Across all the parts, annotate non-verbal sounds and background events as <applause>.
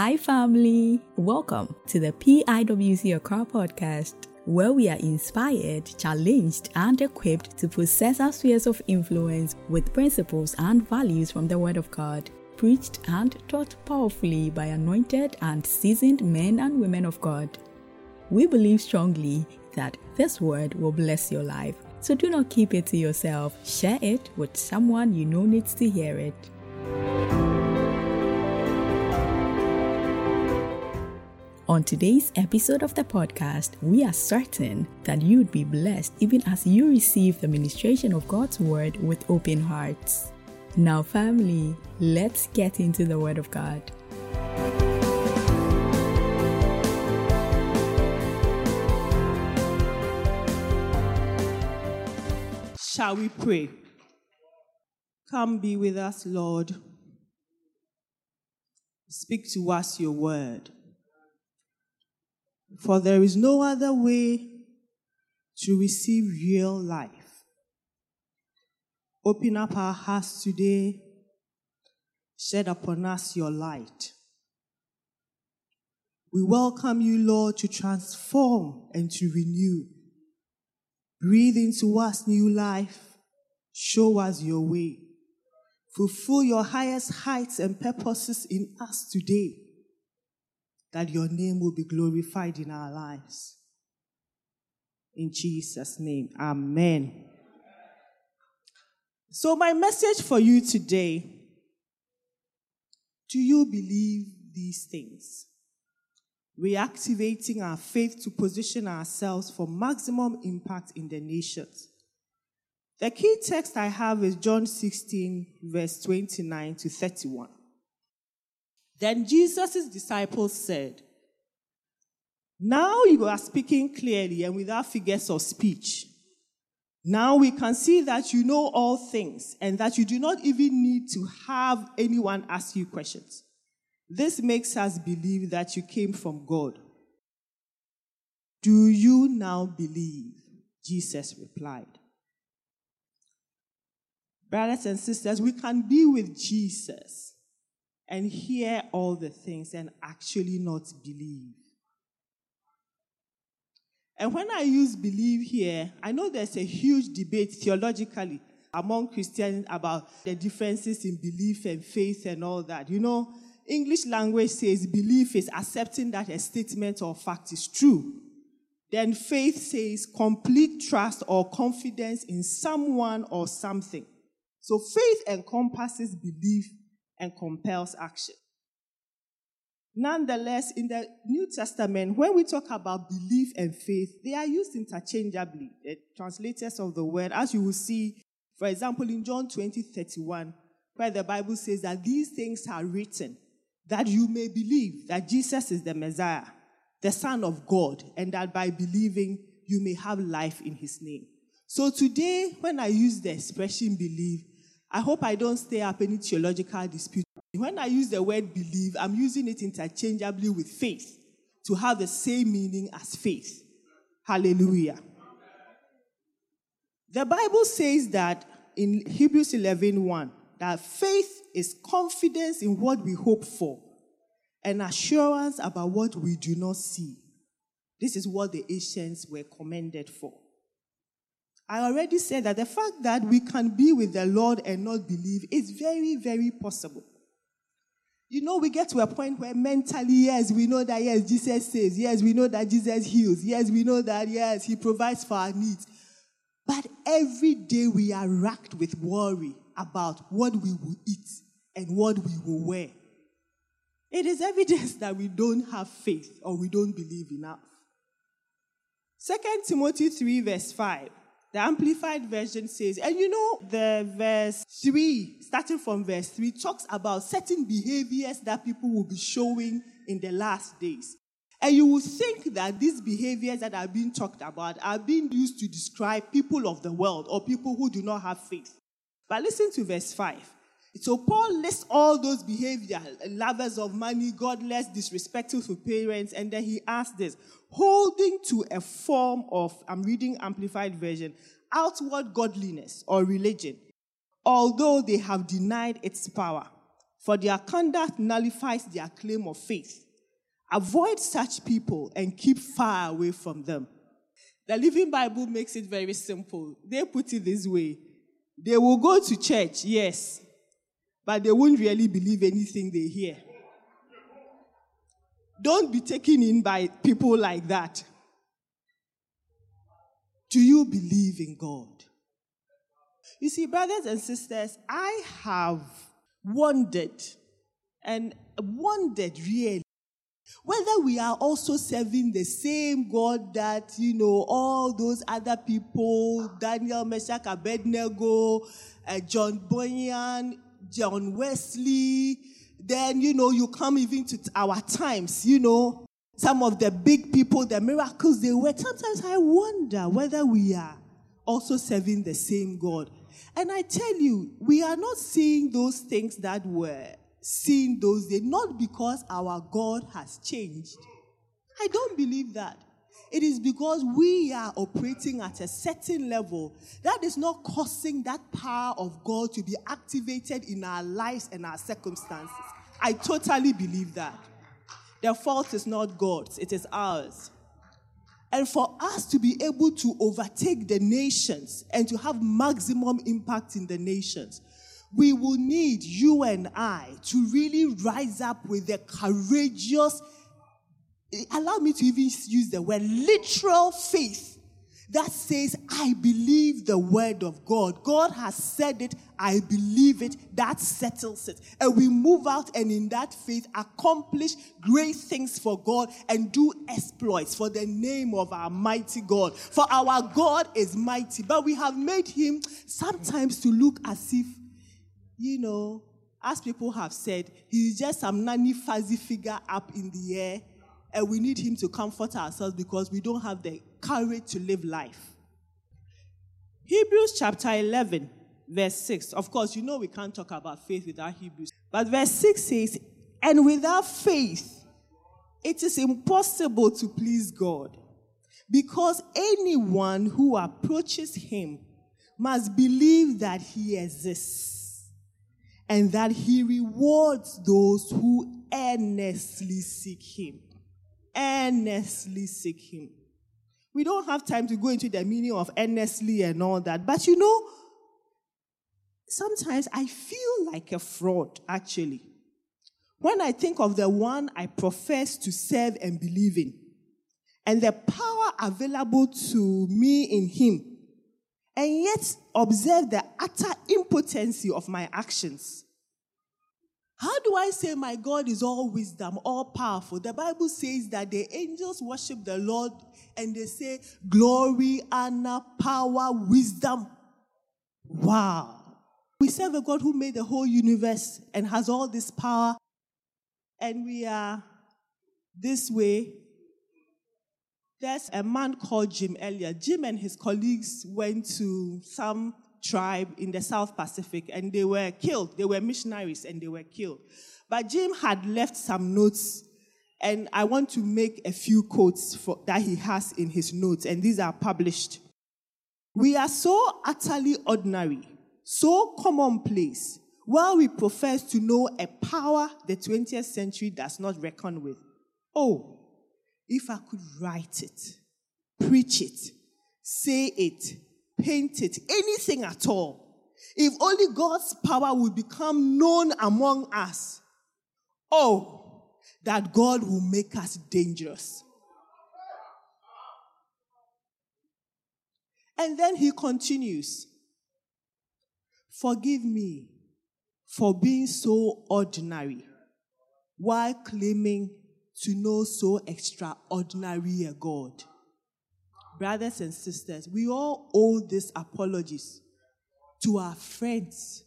Hi, family. Welcome to the PIWC Accra podcast, where we are inspired, challenged, and equipped to possess our spheres of influence with principles and values from the Word of God, preached and taught powerfully by anointed and seasoned men and women of God. We believe strongly that this word will bless your life. So do not keep it to yourself. Share it with someone you know needs to hear it. On today's episode of the podcast, we are certain that you would be blessed even as you receive the ministration of God's word with open hearts. Now, family, let's get into the word of God. Shall we pray? Come be with us, Lord. Speak to us your word. For there is no other way to receive real life. Open up our hearts today. Shed upon us your light. We welcome you, Lord, to transform and to renew. Breathe into us new life. Show us your way. Fulfill your highest heights and purposes in us today, that your name will be glorified in our lives. In Jesus' name, amen. So, my message for you today do you believe these things? reactivating our faith to position ourselves for maximum impact in the nations. The key text I have is John 16, verse 29 to 31. Then Jesus' disciples said, Now you are speaking clearly and without figures of speech. Now we can see that you know all things and that you do not even need to have anyone ask you questions. This makes us believe that you came from God. Do you now believe? Jesus replied. Brothers and sisters, we can be with Jesus and hear all the things and actually not believe. And when I use believe here, I know there's a huge debate theologically among Christians about the differences in belief and faith and all that. You know, English language says belief is accepting that a statement or fact is true. Then faith says complete trust or confidence in someone or something. So faith encompasses belief and compels action. Nonetheless, in the New Testament, when we talk about belief and faith, they are used interchangeably. The translators of the word, as you will see, for example, in John 20 31, where the Bible says that these things are written that you may believe that Jesus is the Messiah, the Son of God, and that by believing you may have life in his name. So today, when I use the expression believe, I hope I don't stir up any theological dispute. When I use the word believe, I'm using it interchangeably with faith to have the same meaning as faith. Hallelujah. The Bible says that in Hebrews 11 1, that faith is confidence in what we hope for and assurance about what we do not see. This is what the ancients were commended for. I already said that the fact that we can be with the Lord and not believe is very, very possible. You know, we get to a point where mentally, yes, we know that, yes, Jesus says, yes, we know that Jesus heals, yes, we know that, yes, he provides for our needs. But every day we are racked with worry about what we will eat and what we will wear. It is evidence that we don't have faith or we don't believe enough. 2 Timothy 3, verse 5, the Amplified Version says, and you know, the verse 3, starting from verse 3, talks about certain behaviors that people will be showing in the last days. And you will think that these behaviors that are being talked about are being used to describe people of the world or people who do not have faith. But listen to verse 5. So Paul lists all those behaviors lovers of money, godless, disrespectful to parents, and then he asks this holding to a form of, I'm reading Amplified Version, outward godliness or religion, although they have denied its power. for their conduct nullifies their claim of faith. Avoid such people and keep far away from them. The Living Bible makes it very simple. They put it this way they will go to church, yes, but they won't really believe anything they hear. Don't be taken in by people like that. Do you believe in God? You see, brothers and sisters, I have wondered and wondered really whether we are also serving the same God that, you know, all those other people, Daniel, Meshach, Abednego, uh, John Bunyan, John Wesley, then, you know, you come even to our times, you know, some of the big people, the miracles they were. Sometimes I wonder whether we are also serving the same God. And I tell you, we are not seeing those things that were seen those days, not because our God has changed. I don't believe that. It is because we are operating at a certain level that is not causing that power of God to be activated in our lives and our circumstances. I totally believe that. The fault is not God's, it is ours. And for us to be able to overtake the nations and to have maximum impact in the nations, we will need you and I to really rise up with the courageous, Eh, allow me to even use the word literal faith that says, I believe the word of God. God has said it, I believe it, that settles it. And we move out and in that faith accomplish great things for God and do exploits for the name of our mighty God. For our God is mighty, but we have made him sometimes to look as if, you know, as people have said, he's just some nanny fuzzy figure up in the air and we need Him to comfort ourselves because we don't have the courage to live life. Hebrews chapter 11, verse 6. Of course, you know we can't talk about faith without Hebrews. But verse 6 says, And without faith, it is impossible to please God because anyone who approaches Him must believe that He exists and that He rewards those who earnestly seek Him earnestly seek Him. We don't have time to go into the meaning of earnestly and all that, but you know, sometimes I feel like a fraud, actually. When I think of the one I profess to serve and believe in, and the power available to me in Him, and yet observe the utter impotency of my actions. How do I say my God is all wisdom, all powerful? The Bible says that the angels worship the Lord and they say, Glory, honor, power, wisdom. Wow. We serve a God who made the whole universe and has all this power, and we are this way. There's a man called Jim Elliot. Jim and his colleagues went to some tribe in the South Pacific and they were killed. They were missionaries and they were killed. But Jim had left some notes and I want to make a few quotes for, that he has in his notes, and these are published. We are so utterly ordinary, so commonplace, while we profess to know a power the 20th century does not reckon with. Oh, if I could write it, preach it, say it, paint it, anything at all. If only God's power would become known among us. Oh, that God will make us dangerous. And then he continues Forgive me for being so ordinary while claiming to know so extraordinary a God brothers and sisters, we all owe these apologies to our friends,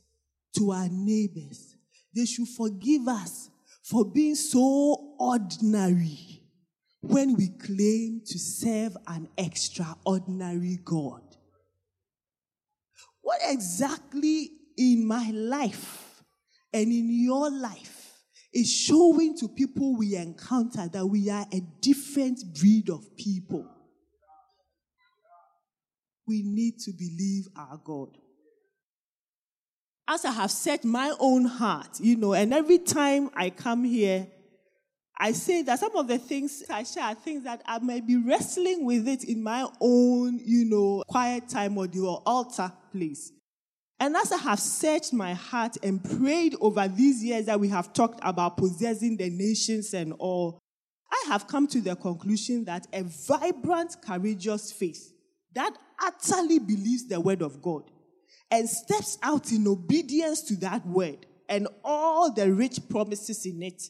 to our neighbors. They should forgive us for being so ordinary when we claim to serve an extraordinary God. What exactly in my life and in your life is showing to people we encounter that we are a different breed of people? We need to believe our God. as I have set my own heart, you know, and every time I come here, I say that some of the things I share are things that I may be wrestling with it in my own, you know, quiet time or the altar place. And as I have searched my heart and prayed over these years that we have talked about possessing the nations and all, I have come to the conclusion that a vibrant, courageous faith that utterly believes the word of God and steps out in obedience to that word and all the rich promises in it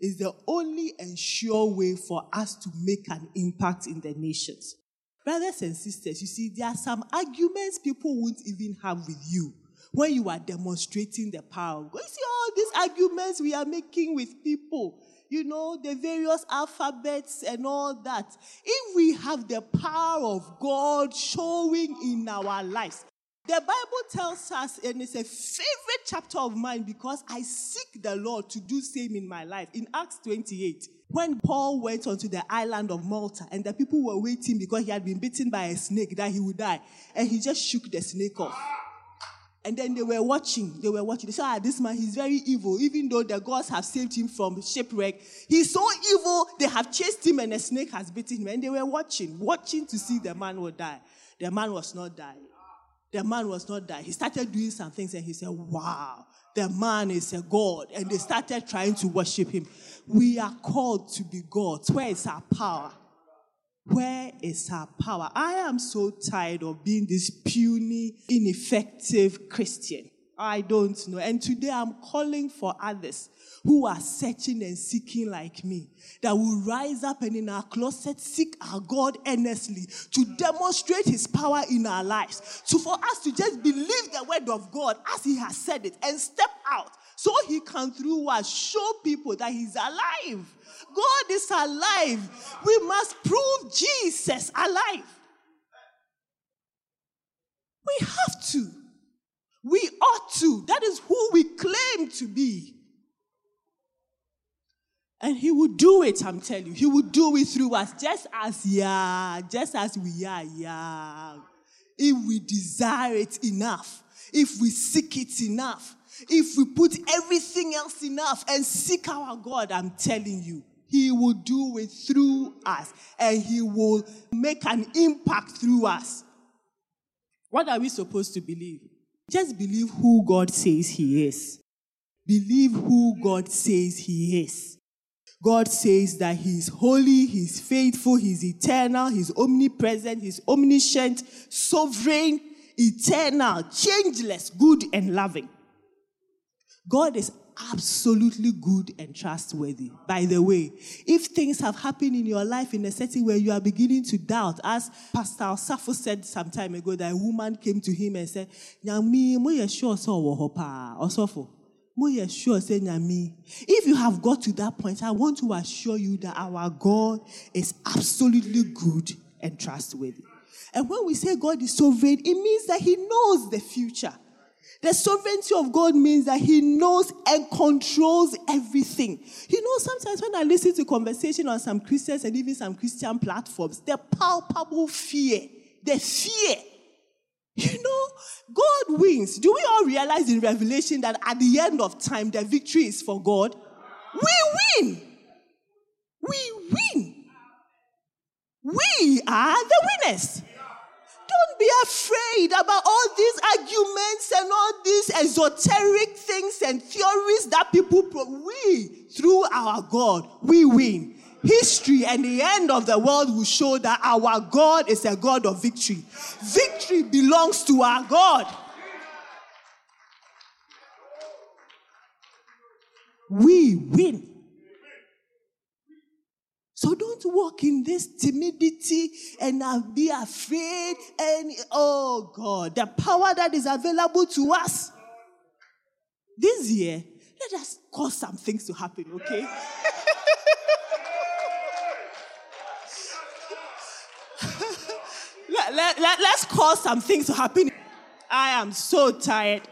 is the only and sure way for us to make an impact in the nations. Brothers and sisters, you see, there are some arguments people won't even have with you when you are demonstrating the power. You see all these arguments we are making with people, you know, the various alphabets and all that. If we have the power of God showing in our lives, the Bible tells us, and it's a favorite chapter of mine because I seek the Lord to do same in my life. In Acts 28, when Paul went onto the island of Malta and the people were waiting because he had been bitten by a snake that he would die, and he just shook the snake off. And then they were watching. They were watching. They said, ah, this man, he's very evil. Even though the gods have saved him from shipwreck, he's so evil, they have chased him and a snake has bitten him. And they were watching, watching to see the man would die. The man was not dying the man was not there. He started doing some things and he said, Wow, the man is a God. And they started trying to worship him. We are called to be gods. Where is our power? Where is our power? I am so tired of being this puny, ineffective Christian. I don't know. And today I'm calling for others who are searching and seeking like me, that will rise up and in our closet seek our God earnestly to demonstrate his power in our lives. So for us to just believe the word of God as he has said it and step out so he can through us show people that he's alive. God is alive. We must prove Jesus alive. We have to. We ought to. That is who we claim to be. And he will do it, I'm telling you. He will do it through us, just as, yeah, just as we are, yeah. If we desire it enough, if we seek it enough, if we put everything else enough and seek our God, I'm telling you, he will do it through us and he will make an impact through us. What are we supposed to believe? Just believe who God says he is. Believe who God says he is. God says that He's holy, He's faithful, He's eternal, He's omnipresent, He's omniscient, sovereign, eternal, changeless, good, and loving. God is absolutely good and trustworthy. By the way, if things have happened in your life in a setting where you are beginning to doubt, as Pastor Safo said some time ago, that a woman came to him and said, Nyami, mo ye sure so wo hopa, nyami. If you have got to that point, I want to assure you that our God is absolutely good and trustworthy. And when we say God is sovereign, it means that He knows the future. The sovereignty of God means that He knows and controls everything. You know, sometimes when I listen to conversation on some Christians and even some Christian platforms, the palpable fear, the fear you know, God wins. Do we all realize in Revelation that at the end of time, the victory is for God? We win. We win. We are the winners. Don't be afraid about all these arguments and all these esoteric things and theories that people pro- we through our God we win history and the end of the world will show that our God is a God of victory. Victory belongs to our God. We win. So don't walk in this timidity and uh, be afraid. And oh God, the power that is available to us this year, let us cause some things to happen, okay? <laughs> let, let, let, let's cause some things to happen. I am so tired.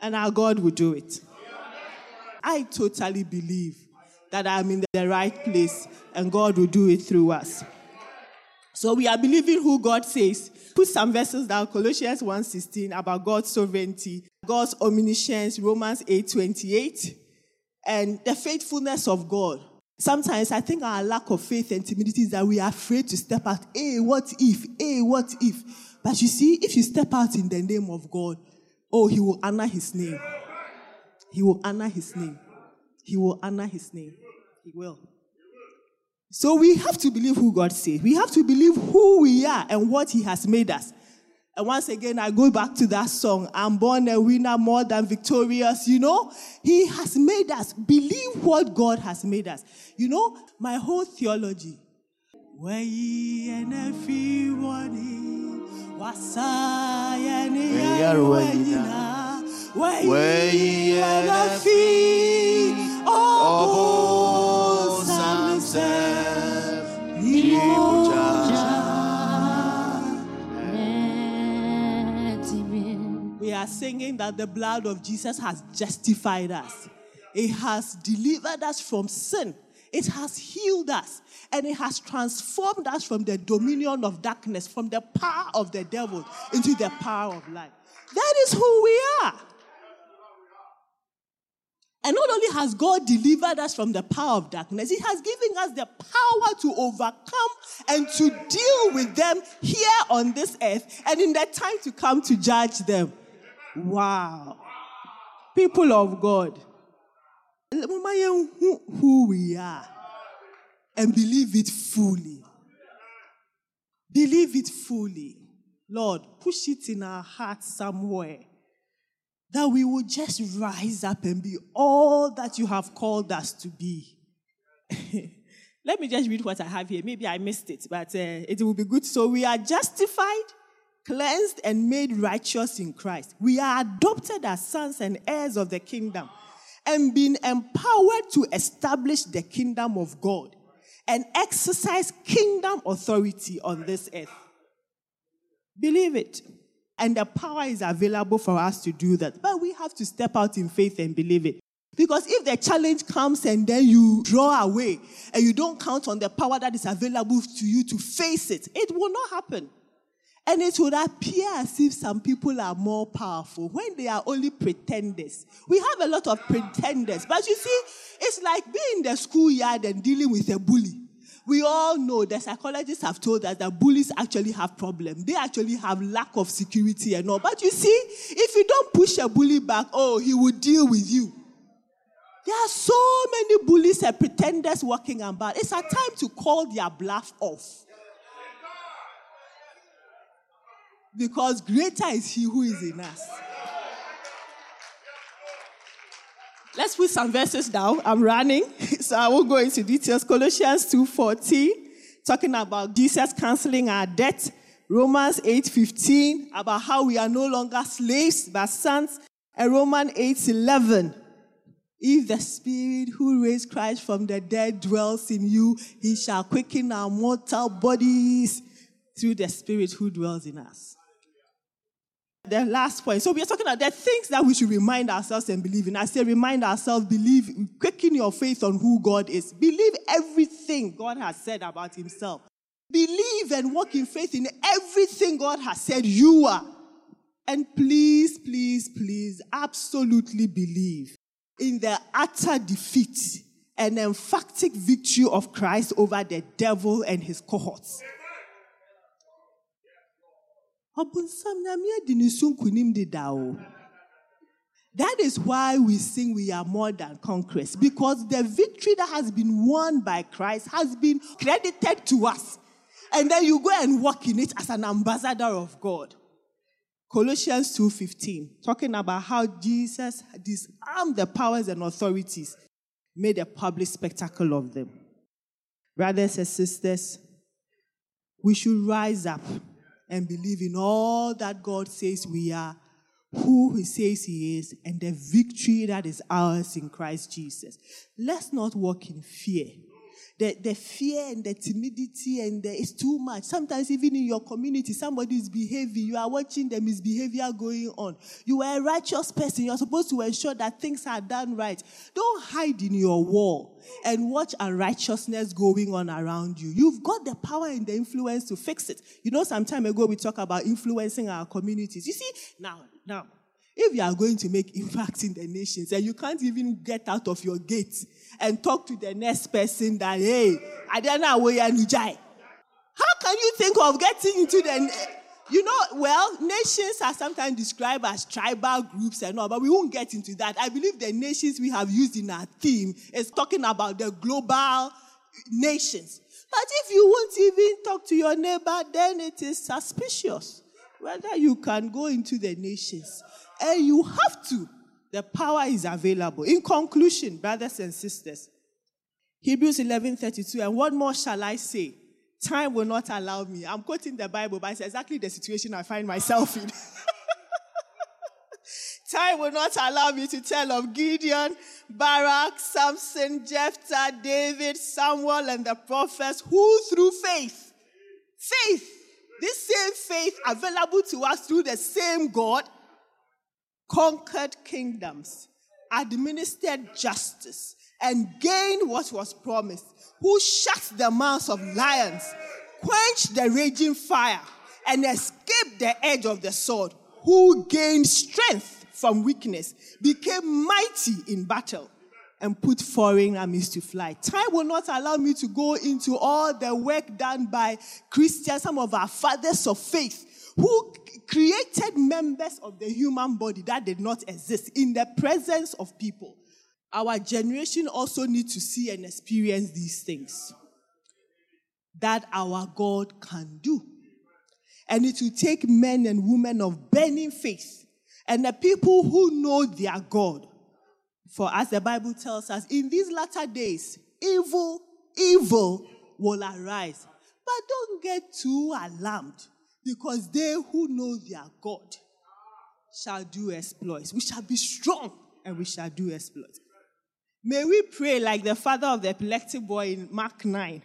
And our God will do it. I totally believe that I'm in the right place and God will do it through us. So we are believing who God says. Put some verses down, Colossians 1.16 about God's sovereignty, God's omniscience, Romans 8.28, and the faithfulness of God. Sometimes I think our lack of faith and timidity is that we are afraid to step out. Hey, what if? Hey, what if? But you see, if you step out in the name of God, oh, He will honor His name. He will honor His name. He will honor His name. He will. So we have to believe who God says. We have to believe who we are and what He has made us. And once again, I go back to that song, I'm born a winner more than victorious. You know, He has made us believe what God has made us. You know, my whole theology. Are singing that the blood of Jesus has justified us. It has delivered us from sin. It has healed us. And it has transformed us from the dominion of darkness, from the power of the devil into the power of light. That is who we are. And not only has God delivered us from the power of darkness, He has given us the power to overcome and to deal with them here on this earth and in the time to come to judge them. Wow. People of God, who we are and believe it fully. Believe it fully. Lord, push it in our hearts somewhere that we will just rise up and be all that you have called us to be. <laughs> Let me just read what I have here. Maybe I missed it, but uh, it will be good. So we are justified, cleansed, and made righteous in Christ. We are adopted as sons and heirs of the kingdom and been empowered to establish the kingdom of God and exercise kingdom authority on this earth. Believe it. And the power is available for us to do that. But we have to step out in faith and believe it. Because if the challenge comes and then you draw away and you don't count on the power that is available to you to face it, it will not happen. And it would appear as if some people are more powerful when they are only pretenders. We have a lot of pretenders. But you see, it's like being in the schoolyard and dealing with a bully we all know the psychologists have told us that bullies actually have problems. They actually have lack of security and all. But you see, if you don't push a bully back, oh, he will deal with you. There are so many bullies and pretenders walking about. It's a time to call their bluff off. Because greater is he who is in us. Let's put some verses down. I'm running, <laughs> so I won't go into details. Colossians 2.14, talking about Jesus canceling our debt. Romans 8.15, about how we are no longer slaves, but sons. And Romans 8.11, if the Spirit who raised Christ from the dead dwells in you, he shall quicken our mortal bodies through the Spirit who dwells in us. The last point. So we are talking about the things that we should remind ourselves and believe in. I say remind ourselves, believe, quicken your faith on who God is. Believe everything God has said about himself. Believe and walk in faith in everything God has said you are. And please, please, please, absolutely believe in the utter defeat and emphatic victory of Christ over the devil and his cohorts. That is why we sing we are more than conquerors because the victory that has been won by Christ has been credited to us. And then you go and walk in it as an ambassador of God. Colossians 2:15 talking about how Jesus disarmed the powers and authorities, made a public spectacle of them. Brothers and sisters, we should rise up and believe in all that God says we are, who He says He is, and the victory that is ours in Christ Jesus. Let's not walk in fear. The, the fear and the timidity and the, it's too much. Sometimes even in your community, somebody is behaving. You are watching the misbehavior going on. You are a righteous person. You're supposed to ensure that things are done right. Don't hide in your wall and watch unrighteousness going on around you. You've got the power and the influence to fix it. You know, some time ago we talked about influencing our communities. You see, now, now, if you are going to make impact in the nations and you can't even get out of your gate and talk to the next person that, hey, I don't know where you How can you think of getting into the, you know, well, nations are sometimes described as tribal groups and all, but we won't get into that. I believe the nations we have used in our theme is talking about the global nations. But if you won't even talk to your neighbor, then it is suspicious whether you can go into the nations. And you have to. The power is available. In conclusion, brothers and sisters, Hebrews 11:32, and what more shall I say? Time will not allow me. I'm quoting the Bible, but it's exactly the situation I find myself in. <laughs> Time will not allow me to tell of Gideon, Barak, Samson, Jephthah, David, Samuel, and the prophets who through faith, faith, this same faith available to us through the same God, conquered kingdoms, administered justice, and gained what was promised, who shut the mouths of lions, quenched the raging fire, and escaped the edge of the sword, who gained strength from weakness, became mighty in battle, and put foreign armies to flight. Time will not allow me to go into all the work done by Christians, some of our fathers of faith, who created members of the human body that did not exist in the presence of people. Our generation also needs to see and experience these things that our God can do. And it will take men and women of burning faith and the people who know their God. For as the Bible tells us, in these latter days, evil, evil will arise. But don't get too alarmed because they who know their God shall do exploits. We shall be strong and we shall do exploits. May we pray like the father of the epileptic boy in Mark 9,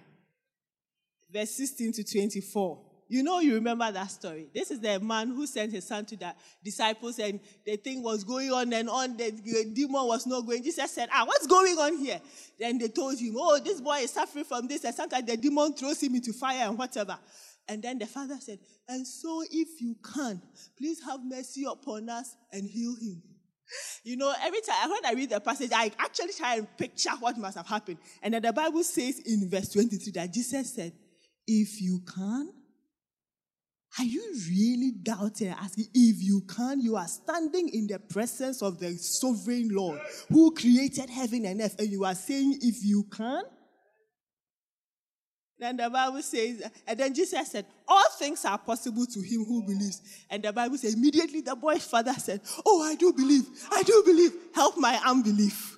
verse 16 to 24. You know, you remember that story. This is the man who sent his son to the disciples, and the thing was going on and on. The, demon was not going. Jesus said, Ah, what's going on here? Then they told him, Oh, this boy is suffering from this, and sometimes the demon throws him into fire and whatever. And then the father said, And so if you can, please have mercy upon us and heal him. You know, every time when I read the passage, I actually try and picture what must have happened. And then the Bible says in verse 23 that Jesus said, If you can, are you really doubting asking if you can? You are standing in the presence of the sovereign Lord who created heaven and earth, and you are saying, If you can? Then the Bible says, and then Jesus said, All things are possible to him who believes. And the Bible says, immediately the boy's father said, Oh, I do believe. I do believe. Help my unbelief.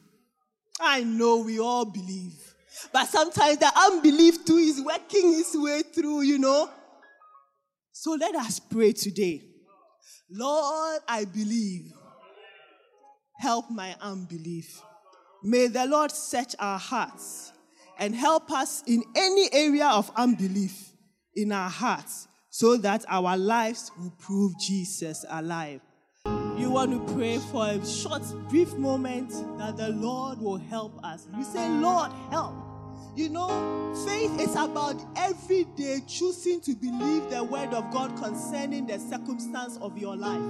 I know we all believe. But sometimes the unbelief too is working its way through, you know. So let us pray today. Lord, I believe. Help my unbelief. May the Lord search our hearts and help us in any area of unbelief in our hearts so that our lives will prove Jesus alive. You want to pray for a short, brief moment that the Lord will help us. You say, Lord, help. You know, faith is about every day choosing to believe the word of God concerning the circumstance of your life.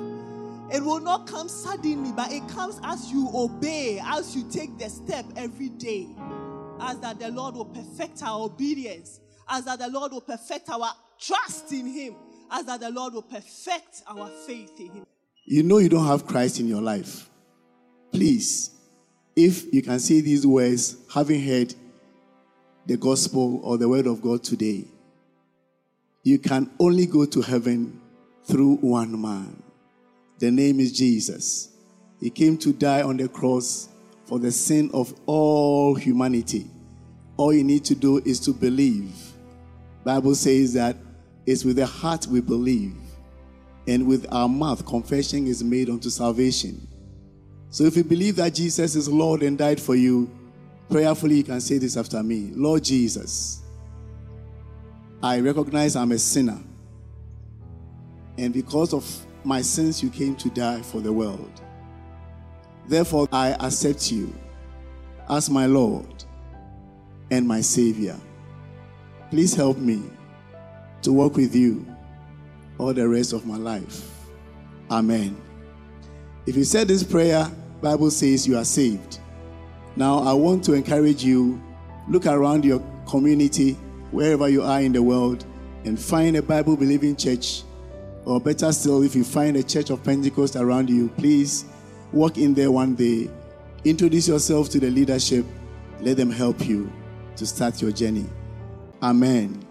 It will not come suddenly, but it comes as you obey, as you take the step every day as that the Lord will perfect our obedience, as that the Lord will perfect our trust in Him, as that the Lord will perfect our faith in Him. You know you don't have Christ in your life. Please, if you can say these words, having heard the gospel or the word of God today, you can only go to heaven through one man. The name is Jesus. He came to die on the cross for the sin of all humanity. All you need to do is to believe. Bible says that it's with the heart we believe, and with our mouth confession is made unto salvation. So if you believe that Jesus is Lord and died for you, Prayerfully, you can say this after me Lord Jesus, I recognize I'm a sinner. And because of my sins, you came to die for the world. Therefore, I accept you as my Lord and my Savior. Please help me to walk with you all the rest of my life. Amen. If you said this prayer, Bible says you are saved. Now I want to encourage you look around your community wherever you are in the world and find a Bible believing church or better still if you find a church of Pentecost around you, please walk in there one day. Introduce yourself to the leadership. Let them help you to start your journey. Amen.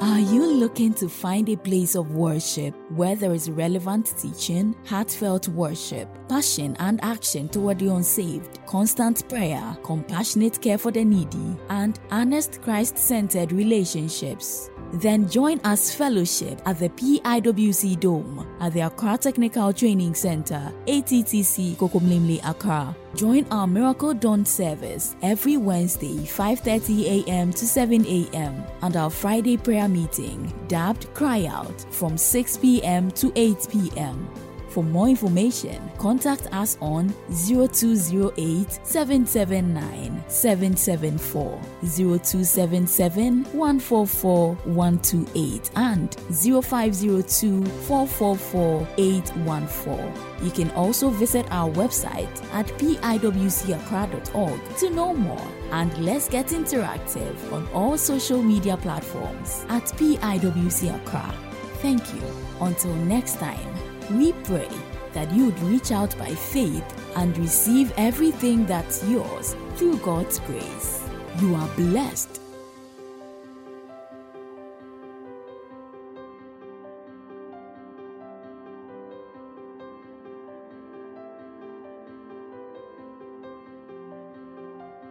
Are you looking to find a place of worship where there is relevant teaching, heartfelt worship, passion and action toward the unsaved, constant prayer, compassionate care for the needy, and honest Christ centered relationships? Then join us fellowship at the PIWC Dome at the Accra Technical Training Center, ATTC Kokomlemle Accra. Join our Miracle Dawn service every Wednesday 5:30 a.m. to 7 a.m. and our Friday prayer meeting dubbed Cry Out from 6 p.m. to 8 p.m. For more information, contact us on 0208 779 774, 0277 144 128, and 0502 444 814. You can also visit our website at piwcaccra.org to know more. And let's get interactive on all social media platforms at PIWC. Thank you. Until next time. We pray that you would reach out by faith and receive everything that's yours through God's grace. You are blessed